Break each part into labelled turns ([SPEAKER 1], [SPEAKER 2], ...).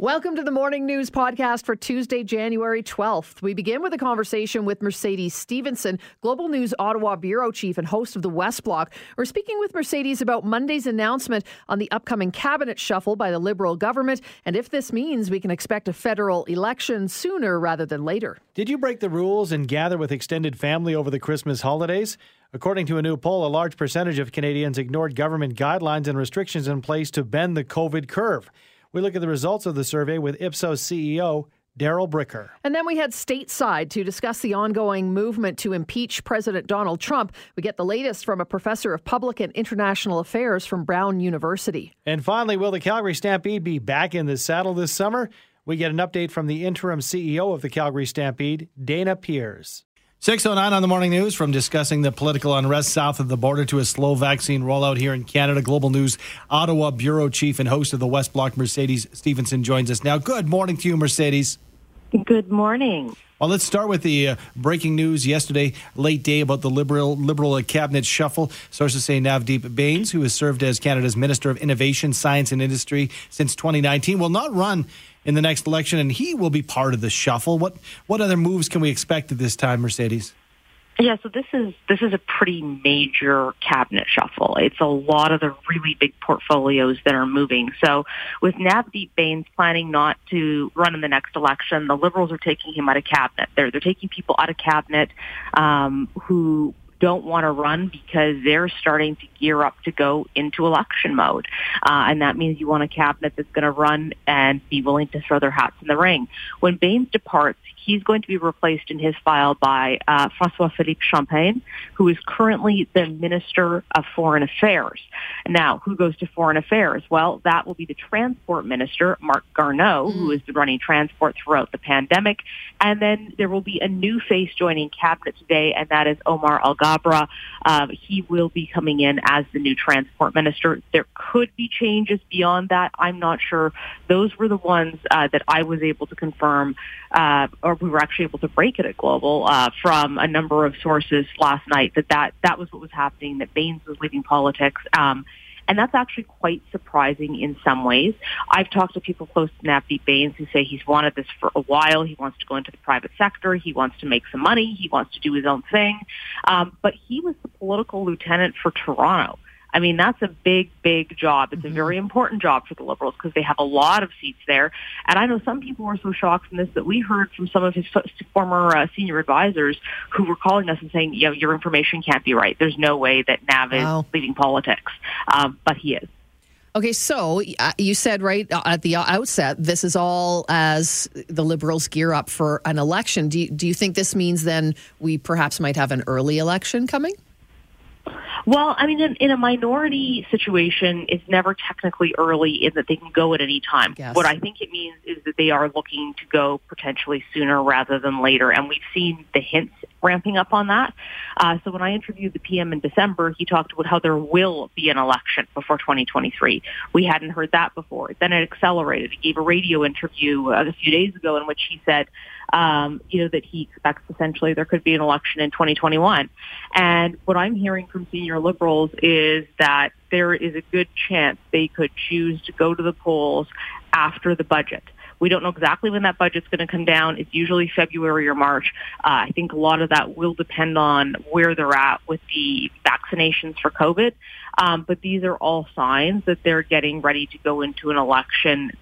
[SPEAKER 1] Welcome to the Morning News Podcast for Tuesday, January 12th. We begin with a conversation with Mercedes Stevenson, Global News Ottawa Bureau Chief and host of the West Block. We're speaking with Mercedes about Monday's announcement on the upcoming cabinet shuffle by the Liberal government and if this means we can expect a federal election sooner rather than later.
[SPEAKER 2] Did you break the rules and gather with extended family over the Christmas holidays? According to a new poll, a large percentage of Canadians ignored government guidelines and restrictions in place to bend the COVID curve. We look at the results of the survey with Ipsos CEO Darrell Bricker.
[SPEAKER 1] And then we head stateside to discuss the ongoing movement to impeach President Donald Trump. We get the latest from a professor of public and international affairs from Brown University.
[SPEAKER 2] And finally, will the Calgary Stampede be back in the saddle this summer? We get an update from the interim CEO of the Calgary Stampede, Dana Peers. 609 on the morning news from discussing the political unrest south of the border to a slow vaccine rollout here in Canada. Global News Ottawa Bureau Chief and host of the West Block, Mercedes Stevenson, joins us now. Good morning to you, Mercedes.
[SPEAKER 3] Good morning.
[SPEAKER 2] Well, let's start with the uh, breaking news yesterday, late day, about the Liberal Liberal uh, cabinet shuffle. Sources say Navdeep Bains, who has served as Canada's Minister of Innovation, Science and Industry since 2019, will not run in the next election, and he will be part of the shuffle. What what other moves can we expect at this time, Mercedes?
[SPEAKER 3] Yeah, so this is this is a pretty major cabinet shuffle. It's a lot of the really big portfolios that are moving. So with Navdeep Bains planning not to run in the next election, the Liberals are taking him out of cabinet. They're they're taking people out of cabinet um, who don't want to run because they're starting to gear up to go into election mode. Uh, and that means you want a cabinet that's going to run and be willing to throw their hats in the ring. When Bains departs, he's going to be replaced in his file by uh, Francois Philippe Champagne, who is currently the Minister of Foreign Affairs. Now, who goes to Foreign Affairs? Well, that will be the Transport Minister, Marc Garneau, mm. who has been running transport throughout the pandemic. And then there will be a new face joining cabinet today, and that is Omar Alghabra. Um, he will be coming in as the new Transport Minister. There could be changes beyond that. I'm not sure. Those were the ones uh, that I was able to confirm uh, or we were actually able to break it at Global uh, from a number of sources last night that, that that was what was happening, that Bains was leaving politics. Um, and that's actually quite surprising in some ways. I've talked to people close to Navdeep Bains who say he's wanted this for a while. He wants to go into the private sector. He wants to make some money. He wants to do his own thing. Um, but he was the political lieutenant for Toronto. I mean, that's a big, big job. It's mm-hmm. a very important job for the Liberals because they have a lot of seats there. And I know some people were so shocked from this that we heard from some of his former uh, senior advisors who were calling us and saying, you know, your information can't be right. There's no way that Nav wow. is leaving politics. Um, but he is.
[SPEAKER 1] Okay, so uh, you said right at the outset, this is all as the Liberals gear up for an election. Do you, do you think this means then we perhaps might have an early election coming?
[SPEAKER 3] Well, I mean, in, in, a minority situation, it's never technically early in that they can go at any time. Yes. What I think it means is that they are looking to go potentially sooner rather than later, and we've seen the hints ramping up on that. Uh, so when I interviewed the PM in December, he talked about how there will be an election before 2023. We hadn't heard that before. Then it accelerated. He gave a radio interview uh, a few days ago in which he said, um, you know, that he expects essentially there could be an election in 2021. And what I'm hearing from senior liberals is that there is a good chance they could choose to go to the polls after the budget. We don't know exactly when that budget's going to come down. It's usually February or March. Uh, I think a lot of that will depend on where they're at with the vaccinations for COVID. Um, but these are all signs that they're getting ready to go into an election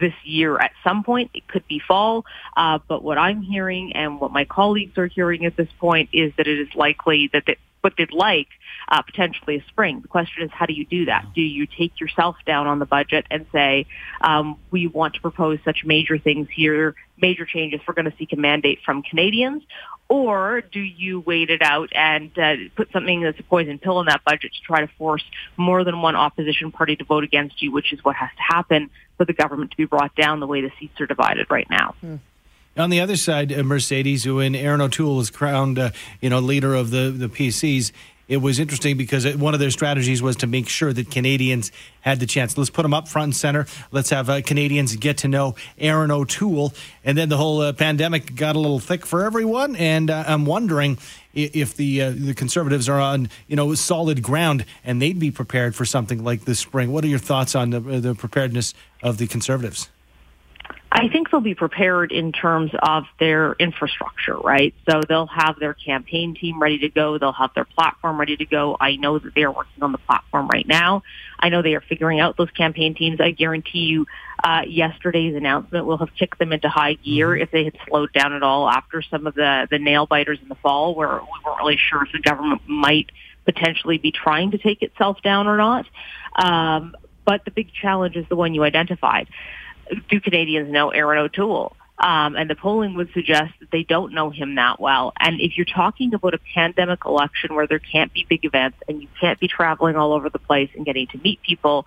[SPEAKER 3] this year at some point. It could be fall, uh, but what I'm hearing and what my colleagues are hearing at this point is that it is likely that what they'd like uh, potentially a spring. The question is, how do you do that? Do you take yourself down on the budget and say, um, we want to propose such major things here, major changes, we're going to seek a mandate from Canadians? Or do you wait it out and uh, put something that's a poison pill in that budget to try to force more than one opposition party to vote against you, which is what has to happen for the government to be brought down the way the seats are divided right now. Hmm.
[SPEAKER 2] On the other side, uh, Mercedes, when Erin O'Toole was crowned, uh, you know, leader of the the PCs, it was interesting because one of their strategies was to make sure that Canadians had the chance. Let's put them up front and center. Let's have uh, Canadians get to know Erin O'Toole. And then the whole uh, pandemic got a little thick for everyone. And uh, I'm wondering if the uh, the Conservatives are on you know solid ground and they'd be prepared for something like this spring. What are your thoughts on the, the preparedness of the Conservatives?
[SPEAKER 3] I think they'll be prepared in terms of their infrastructure, right? So they'll have their campaign team ready to go. They'll have their platform ready to go. I know that they are working on the platform right now. I know they are figuring out those campaign teams. I guarantee you, uh, yesterday's announcement will have kicked them into high gear mm-hmm. if they had slowed down at all after some of the, the nail biters in the fall where we weren't really sure if the government might potentially be trying to take itself down or not. Um, but the big challenge is the one you identified do Canadians know Erin O'Toole? Um, and the polling would suggest that they don't know him that well. And if you're talking about a pandemic election where there can't be big events and you can't be traveling all over the place and getting to meet people,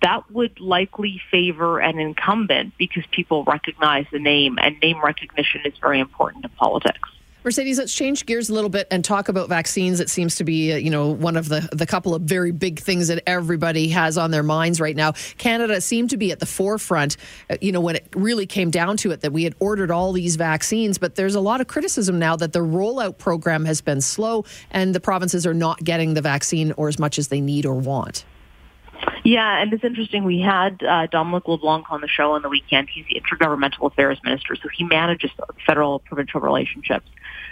[SPEAKER 3] that would likely favor an incumbent because people recognize the name and name recognition is very important in politics.
[SPEAKER 1] Mercedes, let's change gears a little bit and talk about vaccines. It seems to be, uh, you know, one of the, the couple of very big things that everybody has on their minds right now. Canada seemed to be at the forefront, uh, you know, when it really came down to it, that we had ordered all these vaccines. But there's a lot of criticism now that the rollout program has been slow and the provinces are not getting the vaccine or as much as they need or want.
[SPEAKER 3] Yeah, and it's interesting. We had uh, Dominic LeBlanc on the show on the weekend. He's the Intergovernmental Affairs Minister, so he manages federal provincial relationships.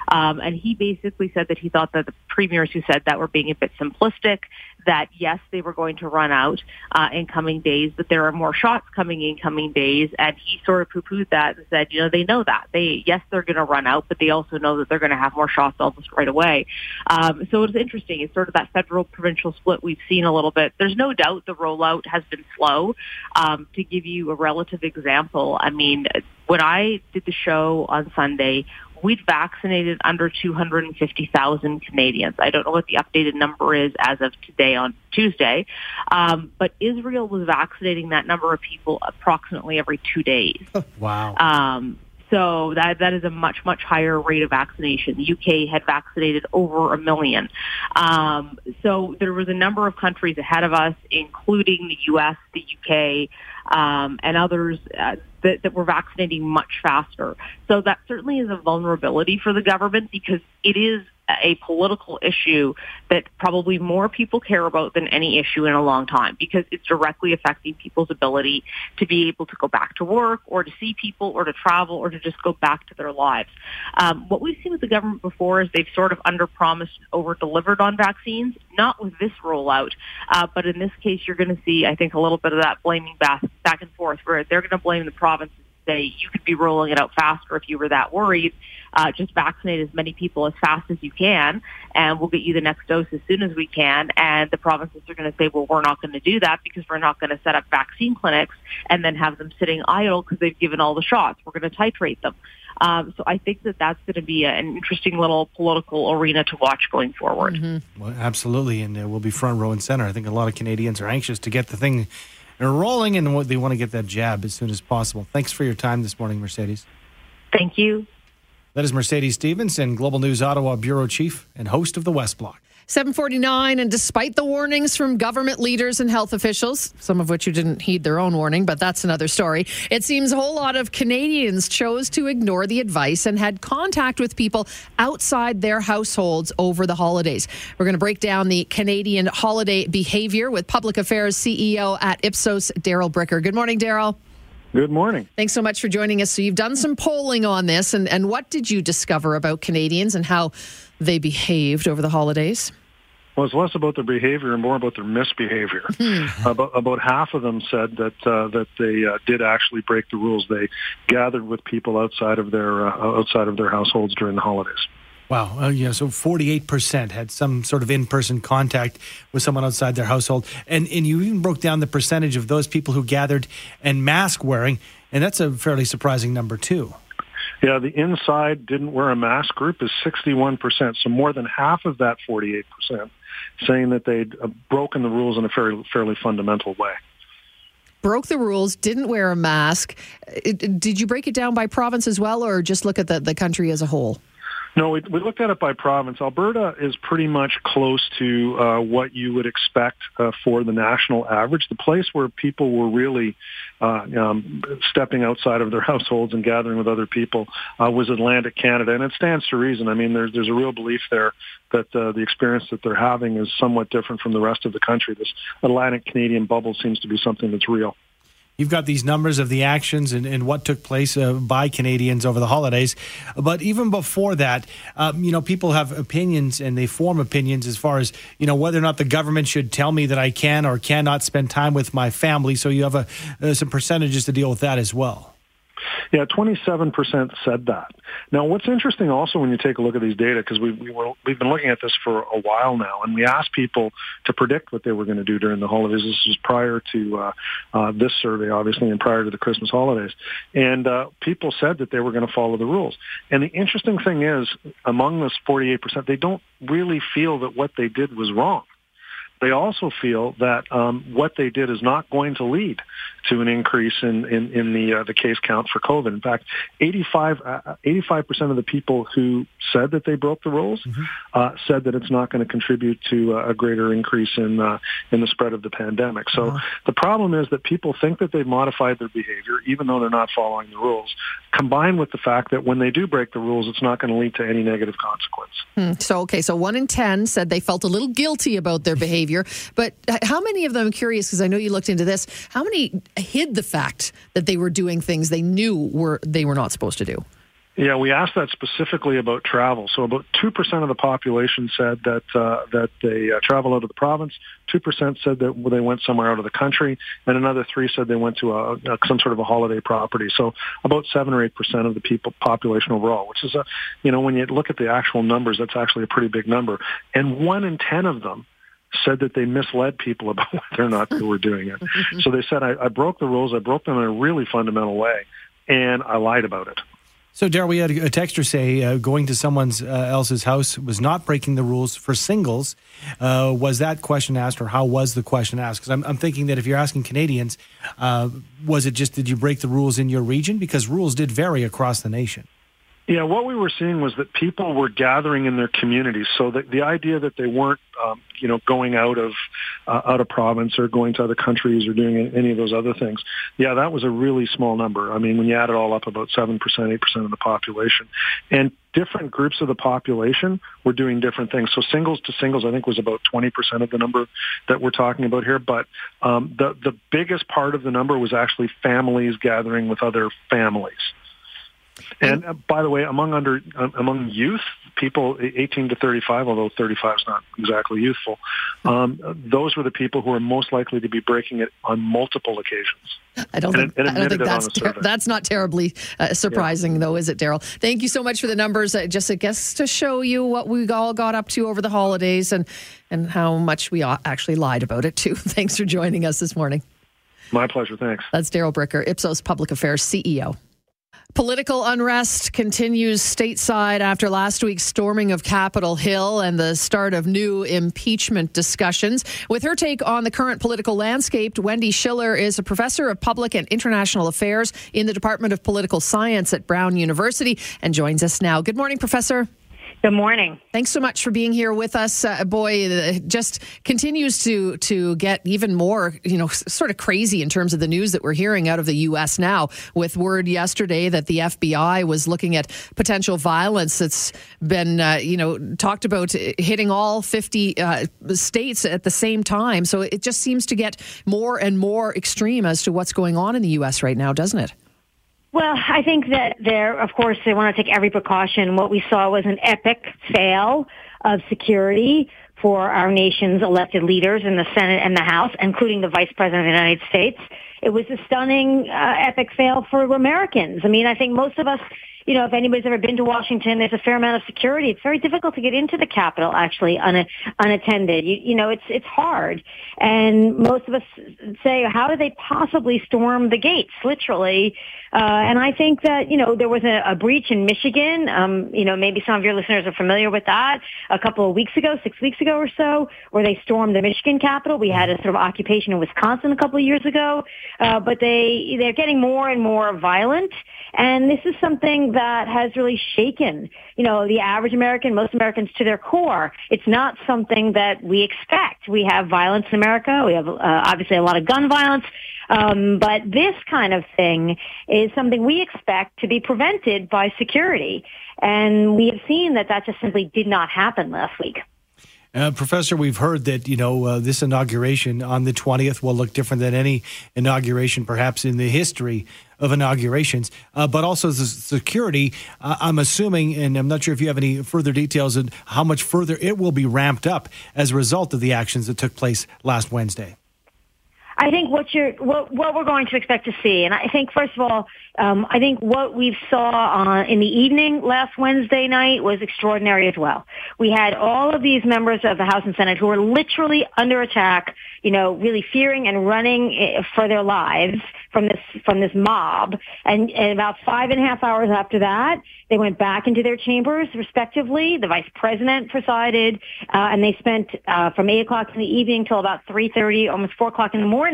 [SPEAKER 3] Um, and he basically said that he thought that the premiers who said that were being a bit simplistic, that yes, they were going to run out uh, in coming days, but there are more shots coming in coming days. And he sort of poo-pooed that and said, you know, they know that. They, yes, they're going to run out, but they also know that they're going to have more shots almost right away. Um, so it's interesting. It's sort of that federal provincial split we've seen a little bit. There's no doubt the rollout has been slow. Um, to give you a relative example, I mean, when I did the show on Sunday, we'd vaccinated under 250,000 Canadians. I don't know what the updated number is as of today on Tuesday, um, but Israel was vaccinating that number of people approximately every two days.
[SPEAKER 2] wow.
[SPEAKER 3] Um, so that that is a much much higher rate of vaccination. The UK had vaccinated over a million. Um, so there was a number of countries ahead of us, including the US, the UK, um, and others uh, that, that were vaccinating much faster. So that certainly is a vulnerability for the government because it is a political issue that probably more people care about than any issue in a long time because it's directly affecting people's ability to be able to go back to work or to see people or to travel or to just go back to their lives. Um, what we've seen with the government before is they've sort of under-promised, over-delivered on vaccines, not with this rollout, uh, but in this case you're going to see, I think, a little bit of that blaming back, back and forth where they're going to blame the provinces say you could be rolling it out faster if you were that worried. Uh, just vaccinate as many people as fast as you can, and we'll get you the next dose as soon as we can. And the provinces are going to say, well, we're not going to do that because we're not going to set up vaccine clinics and then have them sitting idle because they've given all the shots. We're going to titrate them. Um, so I think that that's going to be an interesting little political arena to watch going forward.
[SPEAKER 2] Mm-hmm. Well, absolutely, and uh, we'll be front row and center. I think a lot of Canadians are anxious to get the thing rolling, and they want to get that jab as soon as possible. Thanks for your time this morning, Mercedes.
[SPEAKER 3] Thank you.
[SPEAKER 2] That is Mercedes Stevenson, Global News Ottawa Bureau Chief and host of the West Block.
[SPEAKER 1] 749 and despite the warnings from government leaders and health officials some of which you didn't heed their own warning but that's another story it seems a whole lot of canadians chose to ignore the advice and had contact with people outside their households over the holidays. We're going to break down the canadian holiday behavior with public affairs ceo at ipsos darrell bricker. Good morning darrell
[SPEAKER 4] Good morning.
[SPEAKER 1] Thanks so much for joining us. So, you've done some polling on this, and, and what did you discover about Canadians and how they behaved over the holidays?
[SPEAKER 4] Well, it's less about their behavior and more about their misbehavior. Hmm. about, about half of them said that uh, that they uh, did actually break the rules. They gathered with people outside of their uh, outside of their households during the holidays.
[SPEAKER 2] Wow. Uh, yeah. So 48% had some sort of in person contact with someone outside their household. And, and you even broke down the percentage of those people who gathered and mask wearing. And that's a fairly surprising number, too.
[SPEAKER 4] Yeah, the inside didn't wear a mask group is 61%. So more than half of that 48% saying that they'd uh, broken the rules in a fairly, fairly fundamental way
[SPEAKER 1] broke the rules, didn't wear a mask. Did you break it down by province as well, or just look at the, the country as a whole?
[SPEAKER 4] No, we, we looked at it by province. Alberta is pretty much close to uh, what you would expect uh, for the national average. The place where people were really uh, um, stepping outside of their households and gathering with other people uh, was Atlantic Canada, and it stands to reason. I mean, there's there's a real belief there that uh, the experience that they're having is somewhat different from the rest of the country. This Atlantic Canadian bubble seems to be something that's real.
[SPEAKER 2] You've got these numbers of the actions and, and what took place uh, by Canadians over the holidays. But even before that, um, you know, people have opinions and they form opinions as far as, you know, whether or not the government should tell me that I can or cannot spend time with my family. So you have a, uh, some percentages to deal with that as well.
[SPEAKER 4] Yeah, 27% said that. Now, what's interesting also when you take a look at these data, because we, we were, we've been looking at this for a while now, and we asked people to predict what they were going to do during the holidays. This was prior to uh, uh, this survey, obviously, and prior to the Christmas holidays. And uh, people said that they were going to follow the rules. And the interesting thing is, among this 48%, they don't really feel that what they did was wrong. They also feel that um, what they did is not going to lead to an increase in in, in the uh, the case count for COVID. In fact, 85 85 percent of the people who said that they broke the rules mm-hmm. uh, said that it's not going to contribute to a greater increase in uh, in the spread of the pandemic. So uh-huh. the problem is that people think that they've modified their behavior, even though they're not following the rules. Combined with the fact that when they do break the rules, it's not going to lead to any negative consequence.
[SPEAKER 1] Hmm. So okay, so one in ten said they felt a little guilty about their behavior, but how many of them? I'm curious because I know you looked into this. How many hid the fact that they were doing things they knew were they were not supposed to do.
[SPEAKER 4] Yeah, we asked that specifically about travel. So about two percent of the population said that uh, that they uh, travel out of the province. Two percent said that they went somewhere out of the country, and another three said they went to a, a, some sort of a holiday property. So about seven or eight percent of the people population overall, which is a you know when you look at the actual numbers, that's actually a pretty big number. And one in ten of them said that they misled people about whether or not they were doing it. so they said, I, I broke the rules. I broke them in a really fundamental way, and I lied about it.
[SPEAKER 2] So, Darrell, we had a texter say uh, going to someone uh, else's house was not breaking the rules for singles. Uh, was that question asked, or how was the question asked? Because I'm, I'm, thinking that if you're asking Canadians, uh, was it just did you break the rules in your region? Because rules did vary across the nation.
[SPEAKER 4] Yeah, what we were seeing was that people were gathering in their communities. So the, the idea that they weren't, um, you know, going out of uh, out of province or going to other countries or doing any of those other things. Yeah, that was a really small number. I mean, when you add it all up, about seven percent, eight percent of the population, and different groups of the population were doing different things. So singles to singles, I think, was about twenty percent of the number that we're talking about here. But um, the the biggest part of the number was actually families gathering with other families. And uh, by the way, among under uh, among youth people, 18 to 35, although 35 is not exactly youthful, um, those were the people who are most likely to be breaking it on multiple occasions.
[SPEAKER 1] I don't think, I don't think that's ter- that's not terribly uh, surprising, yeah. though, is it, Darrell? Thank you so much for the numbers. Uh, just, I guess, to show you what we all got up to over the holidays and and how much we actually lied about it too. Thanks for joining us this morning.
[SPEAKER 4] My pleasure. Thanks.
[SPEAKER 1] That's Darrell Bricker, Ipsos Public Affairs CEO. Political unrest continues stateside after last week's storming of Capitol Hill and the start of new impeachment discussions. With her take on the current political landscape, Wendy Schiller is a professor of public and international affairs in the Department of Political Science at Brown University and joins us now. Good morning, Professor.
[SPEAKER 5] Good morning.
[SPEAKER 1] Thanks so much for being here with us. Uh, boy, it just continues to to get even more, you know, sort of crazy in terms of the news that we're hearing out of the U.S. now. With word yesterday that the FBI was looking at potential violence that's been, uh, you know, talked about hitting all 50 uh, states at the same time. So it just seems to get more and more extreme as to what's going on in the U.S. right now, doesn't it?
[SPEAKER 5] Well, I think that there, of course, they want to take every precaution. What we saw was an epic fail of security for our nation's elected leaders in the Senate and the House, including the Vice President of the United States. It was a stunning, uh, epic fail for Americans. I mean, I think most of us you know, if anybody's ever been to Washington, there's a fair amount of security. It's very difficult to get into the Capitol actually un- unattended. You, you know, it's it's hard, and most of us say, how do they possibly storm the gates? Literally, uh, and I think that you know there was a, a breach in Michigan. Um, you know, maybe some of your listeners are familiar with that. A couple of weeks ago, six weeks ago or so, where they stormed the Michigan Capitol. We had a sort of occupation in Wisconsin a couple of years ago, uh, but they they're getting more and more violent, and this is something that has really shaken, you know, the average American, most Americans to their core. It's not something that we expect. We have violence in America. We have uh, obviously a lot of gun violence. Um, but this kind of thing is something we expect to be prevented by security. And we have seen that that just simply did not happen last week.
[SPEAKER 2] Uh, Professor, we've heard that you know uh, this inauguration on the twentieth will look different than any inauguration, perhaps in the history of inaugurations. Uh, but also the security. Uh, I'm assuming, and I'm not sure if you have any further details on how much further it will be ramped up as a result of the actions that took place last Wednesday.
[SPEAKER 5] I think what you're what what we're going to expect to see, and I think first of all, um, I think what we saw on, in the evening last Wednesday night was extraordinary as well. We had all of these members of the House and Senate who were literally under attack, you know, really fearing and running eh, for their lives from this from this mob. And, and about five and a half hours after that, they went back into their chambers respectively. The vice president presided, uh, and they spent uh, from eight o'clock in the evening till about three thirty, almost four o'clock in the morning,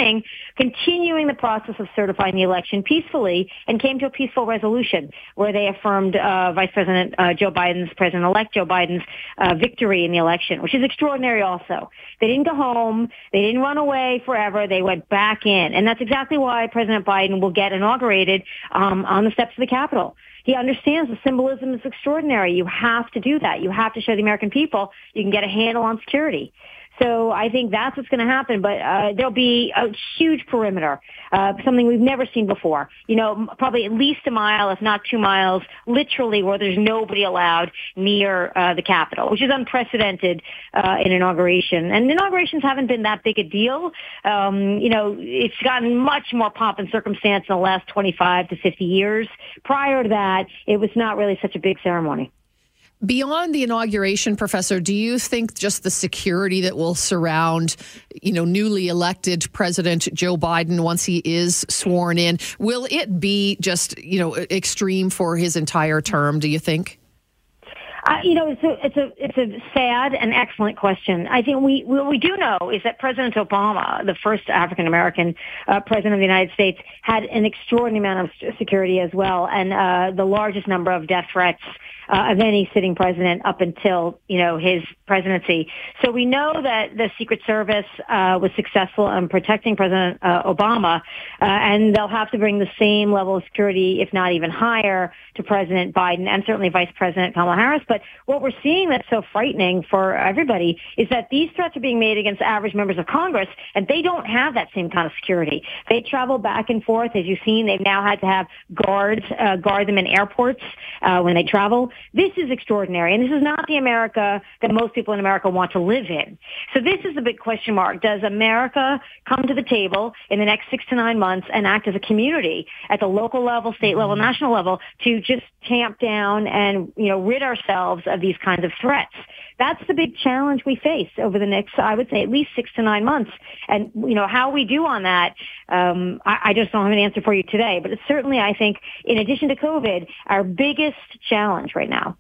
[SPEAKER 5] continuing the process of certifying the election peacefully and came to a peaceful resolution where they affirmed uh, Vice President uh, Joe Biden's, President-elect Joe Biden's uh, victory in the election, which is extraordinary also. They didn't go home. They didn't run away forever. They went back in. And that's exactly why President Biden will get inaugurated um, on the steps of the Capitol. He understands the symbolism is extraordinary. You have to do that. You have to show the American people you can get a handle on security. So I think that's what's going to happen. But uh, there'll be a huge perimeter, uh, something we've never seen before. You know, probably at least a mile, if not two miles, literally where there's nobody allowed near uh, the Capitol, which is unprecedented uh, in inauguration. And inaugurations haven't been that big a deal. Um, you know, it's gotten much more pomp and circumstance in the last 25 to 50 years. Prior to that, it was not really such a big ceremony.
[SPEAKER 1] Beyond the inauguration, Professor, do you think just the security that will surround, you know, newly elected President Joe Biden once he is sworn in, will it be just, you know, extreme for his entire term? Do you think?
[SPEAKER 5] Uh, you know, it's a it's a it's a sad and excellent question. I think we what we do know is that President Obama, the first African American uh, president of the United States, had an extraordinary amount of security as well, and uh, the largest number of death threats uh, of any sitting president up until you know his presidency. So we know that the Secret Service uh, was successful in protecting President uh, Obama, uh, and they'll have to bring the same level of security, if not even higher, to President Biden and certainly Vice President Kamala Harris. But what we're seeing that's so frightening for everybody is that these threats are being made against average members of Congress, and they don't have that same kind of security. They travel back and forth, as you've seen. They've now had to have guards uh, guard them in airports uh, when they travel. This is extraordinary, and this is not the America that most people in America want to live in. So this is the big question mark. Does America come to the table in the next six to nine months and act as a community at the local level, state level, mm-hmm. national level to just tamp down and, you know, rid ourselves of these kinds of threats? That's the big challenge we face over the next, I would say, at least six to nine months. And, you know, how we do on that, um, I, I just don't have an answer for you today. But it's certainly, I think, in addition to COVID, our biggest challenge right now.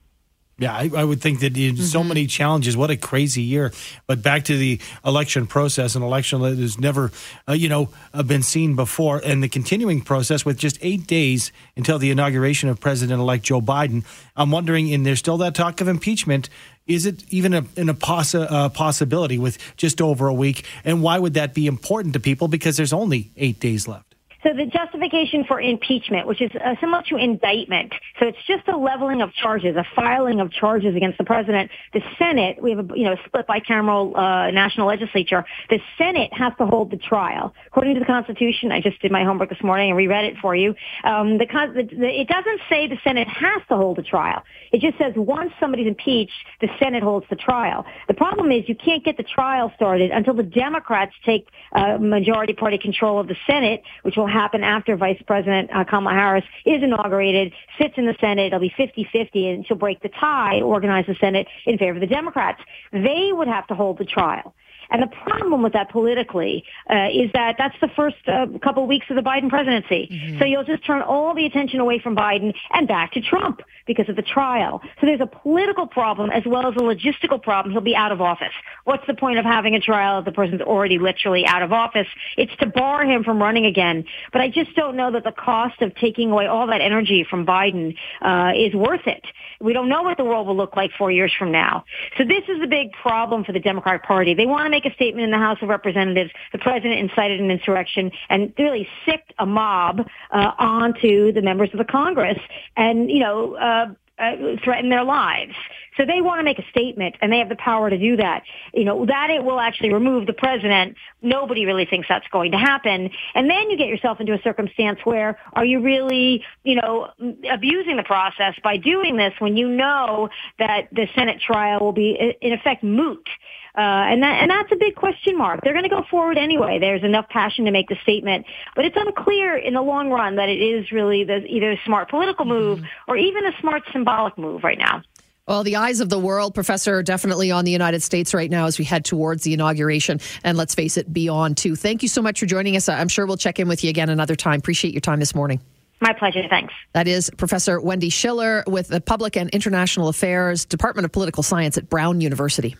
[SPEAKER 2] Yeah, I, I, would think that in mm-hmm. so many challenges. What a crazy year! But back to the election process, an election that has never, uh, you know, uh, been seen before, and the continuing process with just eight days until the inauguration of President-elect Joe Biden. I'm wondering, and there's still that talk of impeachment. Is it even a, in a possi- uh, possibility with just over a week? And why would that be important to people? Because there's only eight days left.
[SPEAKER 5] So the justification for impeachment, which is uh, similar to indictment, so it's just a leveling of charges, a filing of charges against the president. The Senate, we have a you know split bicameral uh, national legislature. The Senate has to hold the trial according to the Constitution. I just did my homework this morning and reread it for you. Um, the, the, the, it doesn't say the Senate has to hold a trial. It just says once somebody's impeached, the Senate holds the trial. The problem is you can't get the trial started until the Democrats take uh, majority party control of the Senate, which will happen after Vice President uh, Kamala Harris is inaugurated, sits in the Senate. It'll be 50-50, and she'll break the tie, organize the Senate in favor of the Democrats. They would have to hold the trial. And the problem with that politically uh, is that that's the first uh, couple weeks of the Biden presidency. Mm-hmm. So you'll just turn all the attention away from Biden and back to Trump because of the trial. So there's a political problem as well as a logistical problem. He'll be out of office. What's the point of having a trial if the person's already literally out of office? It's to bar him from running again. But I just don't know that the cost of taking away all that energy from Biden uh, is worth it. We don't know what the world will look like four years from now. So this is the big problem for the Democratic Party. They want to make make a statement in the House of Representatives. The president incited an insurrection and really sicked a mob uh, onto the members of the Congress. And, you know, uh, uh, their lives. So they want to make a statement, and they have the power to do that. You know that it will actually remove the president. Nobody really thinks that's going to happen, and then you get yourself into a circumstance where are you really, you know, abusing the process by doing this when you know that the Senate trial will be in effect moot. Uh, and that and that's a big question mark. They're going to go forward anyway. There's enough passion to make the statement, but it's unclear in the long run that it is really the, either a smart political move mm-hmm. or even a smart symbolic move right now.
[SPEAKER 1] Well, the eyes of the world, Professor, are definitely on the United States right now as we head towards the inauguration. And let's face it, beyond too. Thank you so much for joining us. I'm sure we'll check in with you again another time. Appreciate your time this morning.
[SPEAKER 5] My pleasure. Thanks.
[SPEAKER 1] That is Professor Wendy Schiller with the Public and International Affairs Department of Political Science at Brown University.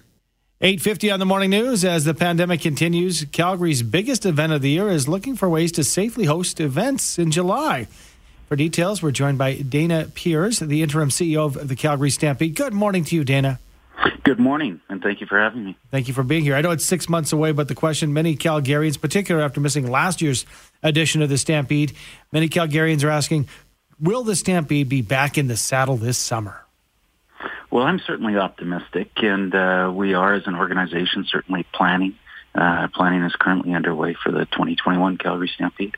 [SPEAKER 2] 850 on the morning news as the pandemic continues. Calgary's biggest event of the year is looking for ways to safely host events in July. For details, we're joined by Dana Peers, the interim CEO of the Calgary Stampede. Good morning to you, Dana.
[SPEAKER 6] Good morning, and thank you for having me.
[SPEAKER 2] Thank you for being here. I know it's six months away, but the question many Calgarians, particularly after missing last year's edition of the Stampede, many Calgarians are asking Will the Stampede be back in the saddle this summer?
[SPEAKER 6] Well, I'm certainly optimistic, and uh, we are as an organization certainly planning. Uh, planning is currently underway for the 2021 Calgary Stampede.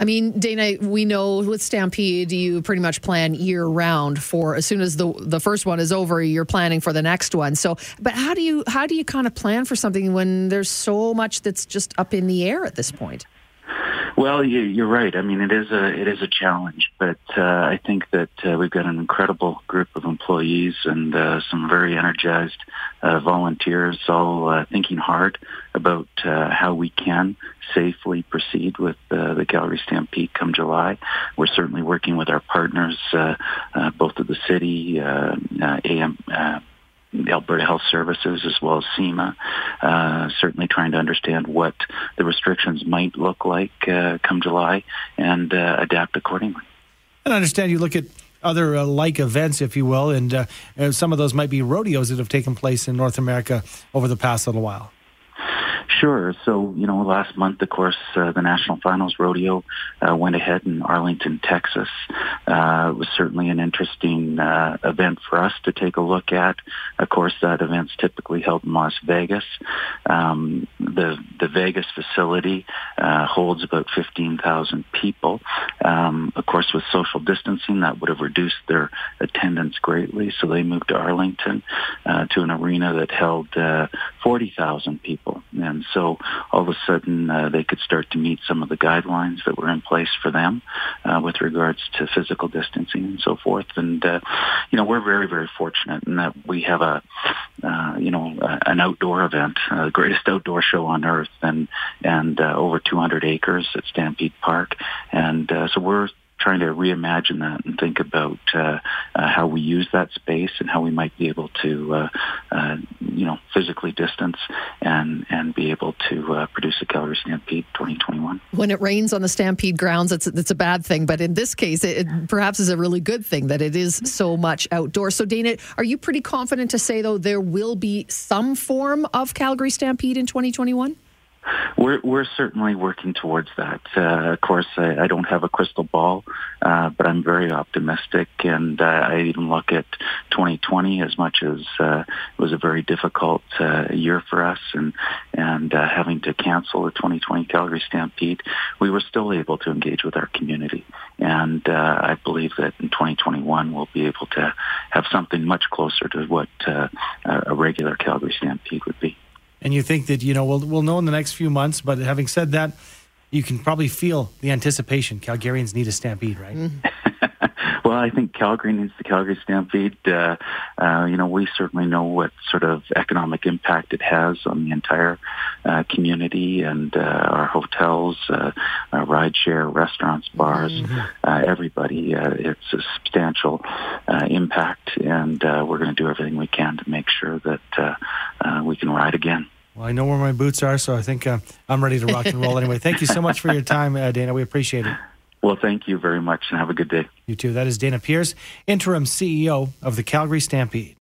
[SPEAKER 1] I mean, Dana, we know with Stampede, you pretty much plan year round for as soon as the the first one is over, you're planning for the next one. So, but how do you how do you kind of plan for something when there's so much that's just up in the air at this point?
[SPEAKER 6] Well, you, are right. I mean, it is a it is a challenge, but uh, I think that uh, we've got an incredible group of employees and uh, some very energized uh, volunteers, all uh, thinking hard about uh, how we can safely proceed with the Calgary Stampede come July. We're certainly working with our partners, both of the city, AM. Alberta Health Services as well as CEMA, uh, certainly trying to understand what the restrictions might look like uh, come July and uh, adapt accordingly.
[SPEAKER 2] And I understand you look at other uh, like events, if you will, and uh, some of those might be rodeos that have taken place in North America over the past little while.
[SPEAKER 6] Sure. So, you know, last month, of course, uh, the National Finals Rodeo uh, went ahead in Arlington, Texas. Uh, it was certainly an interesting uh, event for us to take a look at. Of course, that event's typically held in Las Vegas. Um, the the Vegas facility uh, holds about 15,000 people. Um, of course, with social distancing, that would have reduced their attendance greatly. So they moved to Arlington uh, to an arena that held 40,000 people. And so all of a sudden uh, they could start to meet some of the guidelines that were in place for them uh, with regards to physical distancing and so forth. And, uh, you know, we're very, very fortunate in that we have a, uh, you know, an outdoor event, uh, the greatest outdoor show on earth and, and uh, over 200 acres at Stampede Park. And uh, so we're trying to reimagine that and think about uh, uh, how we use that space and how we might be able to, uh, uh you know, physically distance and and be able to uh, produce a Calgary Stampede 2021.
[SPEAKER 1] When it rains on the Stampede grounds, it's it's a bad thing, but in this case, it, it perhaps is a really good thing that it is so much outdoors. So, Dana, are you pretty confident to say though there will be some form of Calgary Stampede in 2021?
[SPEAKER 6] We're we're certainly working towards that. Uh, of course, I, I don't have a crystal ball, uh, but I'm very optimistic, and uh, I even look at 2020 as much as uh, it was a very difficult uh, year for us, and and uh, having to cancel the 2020 Calgary Stampede, we were still able to engage with our community, and I believe that in 2021 we'll be able to have something much closer to what a regular Calgary Stampede would be
[SPEAKER 2] and you think that you know we'll we'll know in the next few months. But having said that, you can probably feel the anticipation. Calgarians need a stampede, right?
[SPEAKER 6] Mm-hmm. well, I think Calgary needs the Calgary Stampede. Uh, uh, you know, we certainly know what sort of economic impact it has on the entire uh, community and uh, our hotels, uh, our rideshare, restaurants, bars, mm-hmm. Uh, everybody. it's a substantial impact, and we're going to do everything we can to make sure that we can ride again.
[SPEAKER 2] Well, I know where my boots are, so I think uh, I'm ready to rock and roll anyway. Thank you so much for your time, uh, Dana. We appreciate it.
[SPEAKER 6] Well, thank you very much and have a good day.
[SPEAKER 2] You too. That is Dana Peers, interim CEO of the Calgary Stampede.